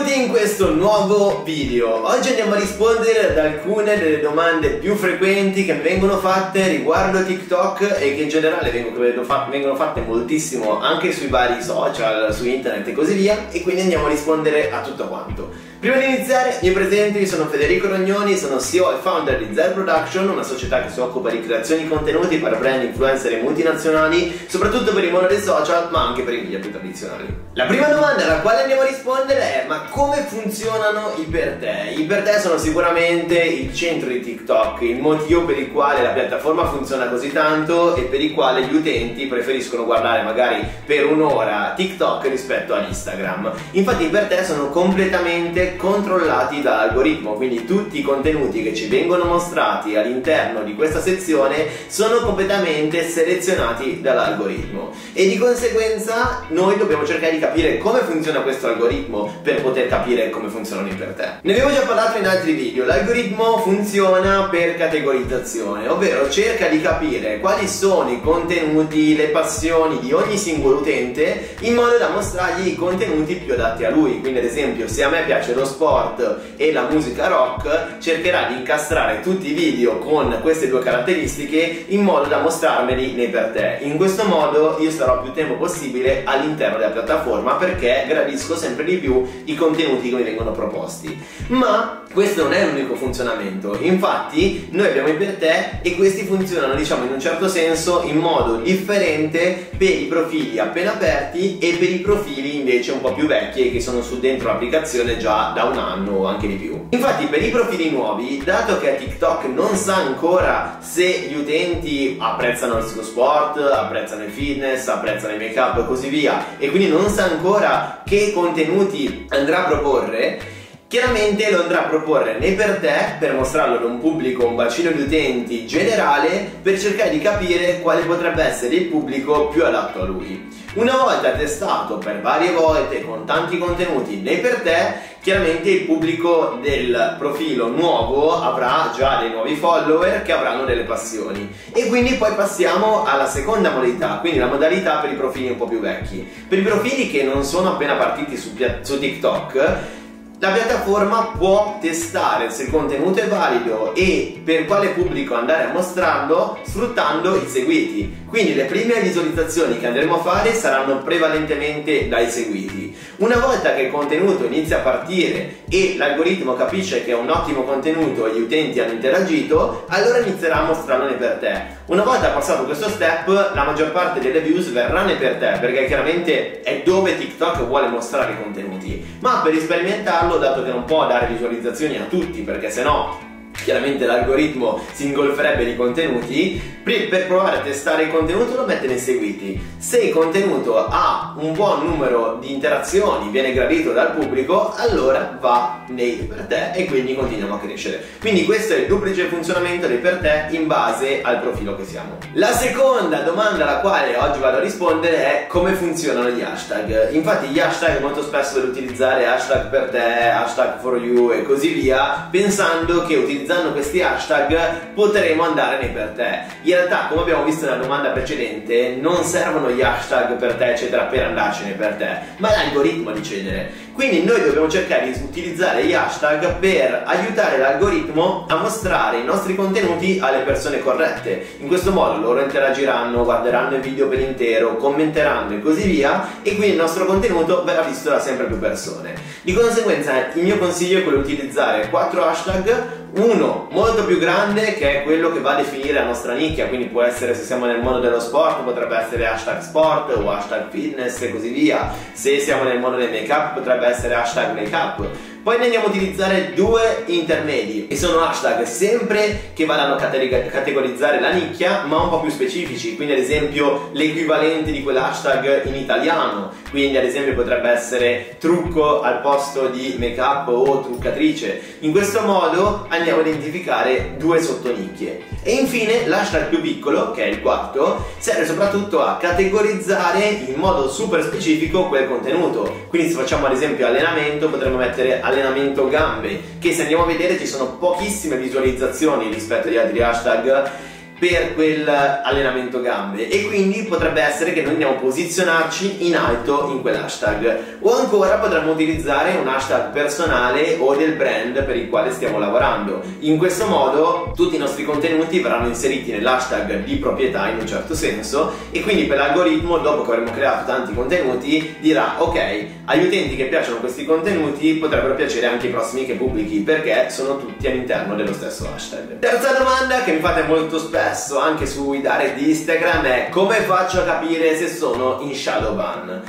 Benvenuti in questo nuovo video. Oggi andiamo a rispondere ad alcune delle domande più frequenti che vengono fatte riguardo TikTok e che in generale vengono fatte moltissimo anche sui vari social, su internet e così via e quindi andiamo a rispondere a tutto quanto. Prima di iniziare, mi presento, io sono Federico Rognoni, sono CEO e founder di Zero Production, una società che si occupa di creazione di contenuti per brand, influencer e multinazionali, soprattutto per il mondo dei social, ma anche per i media più tradizionali. La prima domanda alla quale andiamo a rispondere è ma come funzionano i per te? I per te sono sicuramente il centro di TikTok, il motivo per il quale la piattaforma funziona così tanto e per il quale gli utenti preferiscono guardare magari per un'ora TikTok rispetto ad Instagram. Infatti i per te sono completamente controllati dall'algoritmo, quindi tutti i contenuti che ci vengono mostrati all'interno di questa sezione sono completamente selezionati dall'algoritmo. E di conseguenza noi dobbiamo cercare di capire come funziona questo algoritmo per poter capire come funzionano i per te. Ne avevo già parlato in altri video, l'algoritmo funziona per categorizzazione, ovvero cerca di capire quali sono i contenuti, le passioni di ogni singolo utente in modo da mostrargli i contenuti più adatti a lui, quindi ad esempio se a me piace lo sport e la musica rock cercherà di incastrare tutti i video con queste due caratteristiche in modo da mostrarmeli nei per te. In questo modo io starò più tempo possibile all'interno della piattaforma perché gradisco sempre di più i contenuti che mi vengono proposti. Ma questo non è l'unico funzionamento, infatti noi abbiamo i per te e questi funzionano diciamo in un certo senso in modo differente per i profili appena aperti e per i profili invece un po' più vecchi che sono su dentro l'applicazione già da un anno o anche di più. Infatti per i profili nuovi, dato che TikTok non sa ancora se gli utenti apprezzano suo sport, apprezzano il fitness, apprezzano il make up e così via e quindi non sa ancora che contenuti andrà a proporre, Chiaramente lo andrà a proporre nei per te per mostrarlo ad un pubblico, un bacino di utenti generale per cercare di capire quale potrebbe essere il pubblico più adatto a lui. Una volta testato per varie volte con tanti contenuti nei per te, chiaramente il pubblico del profilo nuovo avrà già dei nuovi follower che avranno delle passioni. E quindi poi passiamo alla seconda modalità, quindi la modalità per i profili un po' più vecchi. Per i profili che non sono appena partiti su, su TikTok, la piattaforma può testare se il contenuto è valido e per quale pubblico andare a mostrarlo sfruttando i seguiti. Quindi le prime visualizzazioni che andremo a fare saranno prevalentemente dai seguiti. Una volta che il contenuto inizia a partire e l'algoritmo capisce che è un ottimo contenuto e gli utenti hanno interagito, allora inizierà a mostrarlo per te. Una volta passato questo step, la maggior parte delle views verranno per te, perché chiaramente è dove TikTok vuole mostrare i contenuti. Ma per sperimentarlo, dato che non può dare visualizzazioni a tutti, perché se no chiaramente l'algoritmo si ingolferebbe di contenuti, per provare a testare il contenuto lo mette nei seguiti. Se il contenuto ha un buon numero di interazioni, viene gradito dal pubblico, allora va nei per te e quindi continuiamo a crescere. Quindi questo è il duplice funzionamento dei per te in base al profilo che siamo. La seconda domanda alla quale oggi vado a rispondere è come funzionano gli hashtag. Infatti gli hashtag molto spesso devo utilizzare hashtag per te, hashtag for you e così via, pensando che utilizzare utilizzando questi hashtag potremo andare nei per te. In realtà, come abbiamo visto nella domanda precedente, non servono gli hashtag per te, eccetera, per andarcene per te, ma l'algoritmo a decidere. Quindi noi dobbiamo cercare di utilizzare gli hashtag per aiutare l'algoritmo a mostrare i nostri contenuti alle persone corrette. In questo modo loro interagiranno, guarderanno il video per intero, commenteranno e così via e quindi il nostro contenuto verrà visto da sempre più persone. Di conseguenza il mio consiglio è quello di utilizzare 4 hashtag uno molto più grande che è quello che va a definire la nostra nicchia, quindi può essere se siamo nel mondo dello sport, potrebbe essere hashtag sport o hashtag fitness e così via, se siamo nel mondo del make up potrebbe essere hashtag make up poi ne andiamo a utilizzare due intermedi e sono hashtag sempre che vadano a categorizzare la nicchia ma un po' più specifici, quindi ad esempio l'equivalente di quell'hashtag in italiano, quindi ad esempio potrebbe essere trucco al posto di make up o truccatrice. In questo modo andiamo a identificare due sottonicchie. E infine l'hashtag più piccolo, che è il quarto, serve soprattutto a categorizzare in modo super specifico quel contenuto. Quindi se facciamo ad esempio allenamento potremmo mettere allenamento gambe, che se andiamo a vedere ci sono pochissime visualizzazioni rispetto agli altri hashtag per quell'allenamento gambe. E quindi potrebbe essere che noi andiamo a posizionarci in alto in quell'hashtag. O ancora potremmo utilizzare un hashtag personale o del brand per il quale stiamo lavorando. In questo modo tutti i nostri contenuti verranno inseriti nell'hashtag di proprietà in un certo senso. E quindi per l'algoritmo dopo che avremo creato tanti contenuti dirà ok agli utenti che piacciono questi contenuti potrebbero piacere anche i prossimi che pubblichi perché sono tutti all'interno dello stesso hashtag. Terza domanda che mi fate molto spesso spesso anche sui direct di Instagram è come faccio a capire se sono in shadow ban.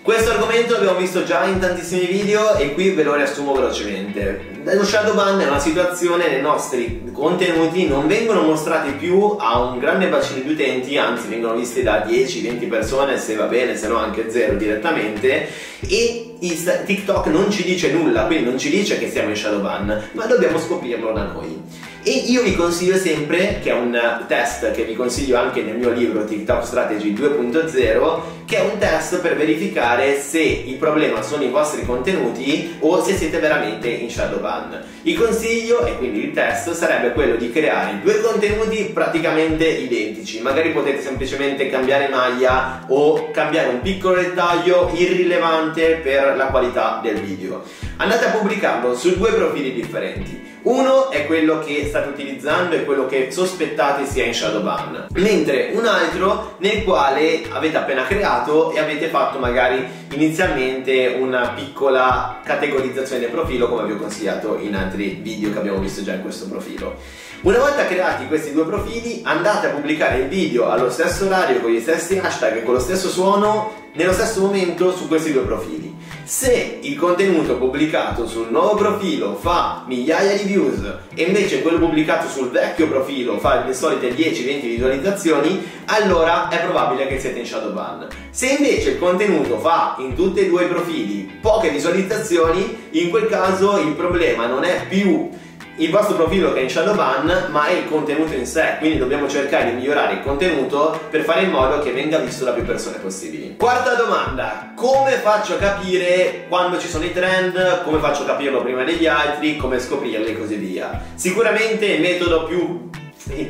Questo argomento l'abbiamo visto già in tantissimi video e qui ve lo riassumo velocemente. Lo shadow ban è una situazione nei nostri contenuti non vengono mostrati più a un grande bacino di utenti, anzi vengono visti da 10-20 persone se va bene, se no anche zero direttamente e TikTok non ci dice nulla, quindi non ci dice che siamo in shadow ban, ma dobbiamo scoprirlo da noi. E io vi consiglio sempre, che è un test che vi consiglio anche nel mio libro TikTok Strategy 2.0, che è un test per verificare se il problema sono i vostri contenuti o se siete veramente in shadow ban. Il consiglio, e quindi il test, sarebbe quello di creare due contenuti praticamente identici. Magari potete semplicemente cambiare maglia o cambiare un piccolo dettaglio irrilevante per la qualità del video. Andate a pubblicarlo su due profili differenti. Uno è quello che state utilizzando e quello che sospettate sia in shadow ban, mentre un altro nel quale avete appena creato e avete fatto magari inizialmente una piccola categorizzazione del profilo come vi ho consigliato in altri video che abbiamo visto già in questo profilo. Una volta creati questi due profili andate a pubblicare il video allo stesso orario con gli stessi hashtag e con lo stesso suono nello stesso momento su questi due profili. Se il contenuto pubblicato sul nuovo profilo fa migliaia di views e invece quello pubblicato sul vecchio profilo fa le solite 10-20 visualizzazioni, allora è probabile che siete in shadow ban. Se invece il contenuto fa in tutti e due i profili poche visualizzazioni, in quel caso il problema non è più il vostro profilo che è in shadow ban ma è il contenuto in sé quindi dobbiamo cercare di migliorare il contenuto per fare in modo che venga visto da più persone possibili. Quarta domanda come faccio a capire quando ci sono i trend? Come faccio a capirlo prima degli altri? Come scoprirli e così via. Sicuramente il metodo più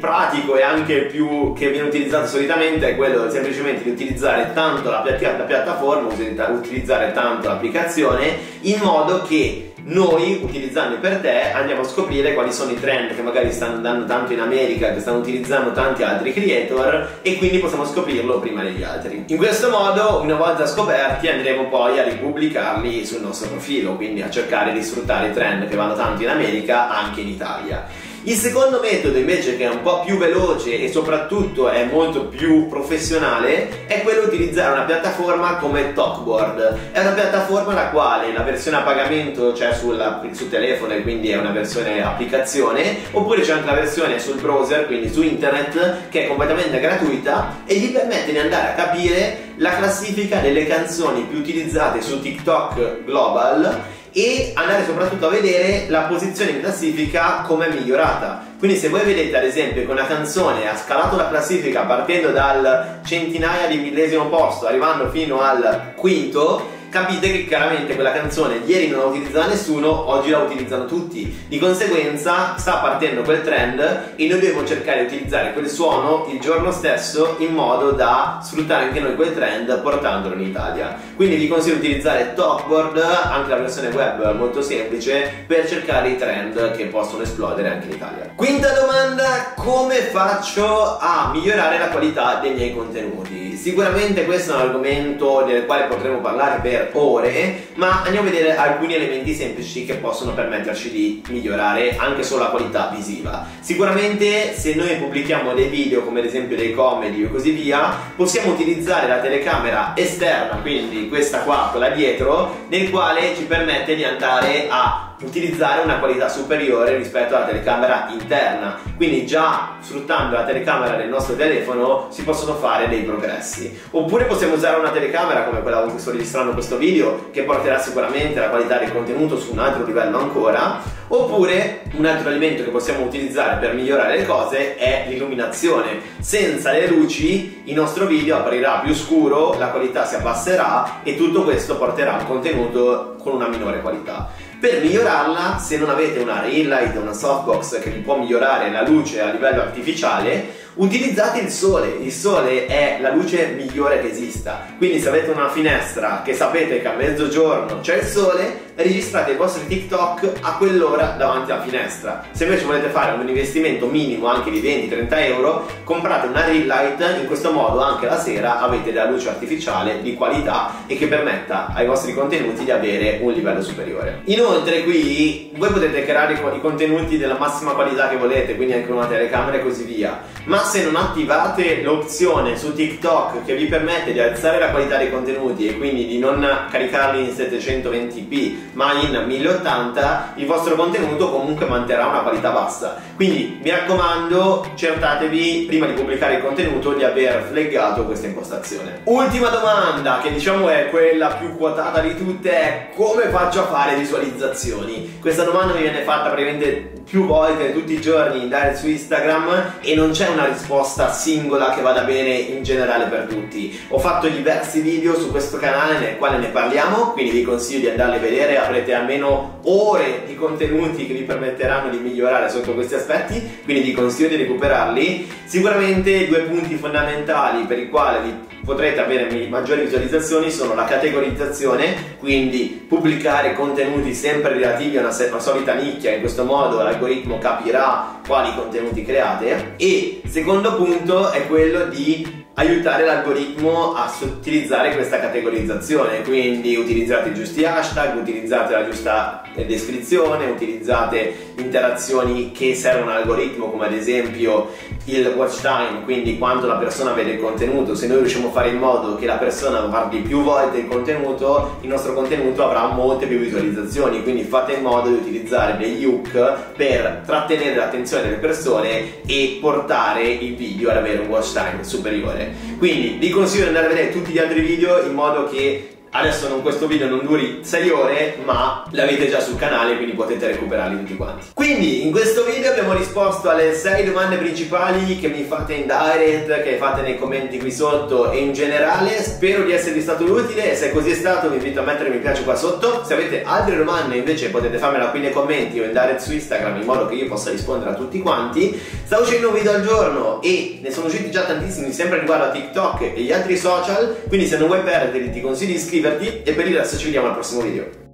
pratico e anche più che viene utilizzato solitamente è quello semplicemente di utilizzare tanto la, la piattaforma utilizzare tanto l'applicazione in modo che noi utilizzando per te andiamo a scoprire quali sono i trend che magari stanno andando tanto in America, che stanno utilizzando tanti altri creator e quindi possiamo scoprirlo prima degli altri. In questo modo, una volta scoperti, andremo poi a ripubblicarli sul nostro profilo, quindi a cercare di sfruttare i trend che vanno tanto in America anche in Italia. Il secondo metodo invece che è un po' più veloce e soprattutto è molto più professionale è quello di utilizzare una piattaforma come Talkboard. È una piattaforma la quale la versione a pagamento c'è sulla, sul telefono e quindi è una versione applicazione oppure c'è anche la versione sul browser quindi su internet che è completamente gratuita e gli permette di andare a capire la classifica delle canzoni più utilizzate su TikTok Global e andare soprattutto a vedere la posizione in classifica come è migliorata. Quindi se voi vedete ad esempio che una canzone ha scalato la classifica partendo dal centinaia di millesimo posto arrivando fino al quinto, capite che chiaramente quella canzone ieri non la utilizzava nessuno, oggi la utilizzano tutti. Di conseguenza sta partendo quel trend e noi dobbiamo cercare di utilizzare quel suono il giorno stesso in modo da sfruttare anche noi quel trend portandolo in Italia. Quindi vi consiglio di utilizzare Talkboard, anche la versione web molto semplice, per cercare i trend che possono esplodere anche in Italia. Quinta domanda, come faccio a migliorare la qualità dei miei contenuti? Sicuramente questo è un argomento del quale potremo parlare per ore, ma andiamo a vedere alcuni elementi semplici che possono permetterci di migliorare anche solo la qualità visiva. Sicuramente se noi pubblichiamo dei video come ad esempio dei comedy o così via, possiamo utilizzare la telecamera esterna, quindi questa qua, quella dietro, nel quale ci permette di andare a utilizzare una qualità superiore rispetto alla telecamera interna. Quindi già sfruttando la telecamera del nostro telefono si possono fare dei progressi. Oppure possiamo usare una telecamera come quella con cui sto registrando questo video che porterà sicuramente la qualità del contenuto su un altro livello ancora. Oppure un altro elemento che possiamo utilizzare per migliorare le cose è l'illuminazione. Senza le luci il nostro video apparirà più scuro la qualità si abbasserà e tutto questo porterà un contenuto con una minore qualità per migliorarla, se non avete una ring light o una softbox che vi può migliorare la luce a livello artificiale, Utilizzate il sole, il sole è la luce migliore che esista, quindi se avete una finestra che sapete che a mezzogiorno c'è il sole, registrate i vostri TikTok a quell'ora davanti alla finestra. Se invece volete fare un investimento minimo anche di 20-30 euro, comprate una ring light, in questo modo anche la sera avete della luce artificiale di qualità e che permetta ai vostri contenuti di avere un livello superiore. Inoltre qui voi potete creare i contenuti della massima qualità che volete, quindi anche una telecamera e così via, ma se non attivate l'opzione su TikTok che vi permette di alzare la qualità dei contenuti e quindi di non caricarli in 720p ma in 1080 il vostro contenuto comunque manterrà una qualità bassa. Quindi mi raccomando, certatevi prima di pubblicare il contenuto di aver flaggato questa impostazione. Ultima domanda, che diciamo è quella più quotata di tutte, è come faccio a fare visualizzazioni? Questa domanda mi viene fatta praticamente più volte tutti i giorni in direct su Instagram e non c'è una risposta singola che vada bene in generale per tutti. Ho fatto diversi video su questo canale nel quale ne parliamo, quindi vi consiglio di andarli a vedere, avrete almeno ore di contenuti che vi permetteranno di migliorare sotto questi aspetti, quindi vi consiglio di recuperarli. Sicuramente due punti fondamentali per i quali potrete avere maggiori visualizzazioni sono la categorizzazione, quindi pubblicare contenuti sempre relativi a una, una solita nicchia, in questo modo l'algoritmo capirà quali contenuti create e secondo punto è quello di aiutare l'algoritmo a utilizzare questa categorizzazione. Quindi utilizzate i giusti hashtag utilizzate la giusta descrizione utilizzate interazioni che servono all'algoritmo come ad esempio il watch time quindi quanto la persona vede il contenuto. Se noi riusciamo a fare in modo che la persona guardi più volte il contenuto il nostro contenuto avrà molte più visualizzazioni. Quindi fate in modo di utilizzare degli hook per trattenere l'attenzione delle persone e portare il video ad avere un watch time superiore. Quindi vi consiglio di andare a vedere tutti gli altri video in modo che Adesso non, questo video non duri 6 ore, ma l'avete già sul canale, quindi potete recuperarli tutti quanti. Quindi, in questo video abbiamo risposto alle 6 domande principali che mi fate in direct, che fate nei commenti qui sotto e in generale. Spero di esservi stato utile e se così è stato vi invito a mettere mi piace qua sotto. Se avete altre domande invece potete farmela qui nei commenti o in direct su Instagram in modo che io possa rispondere a tutti quanti. Sta uscendo un video al giorno e ne sono usciti già tantissimi sempre riguardo a TikTok e gli altri social, quindi se non vuoi perderli ti consiglio iscriverti iscriverti e per il resto ci vediamo al prossimo video.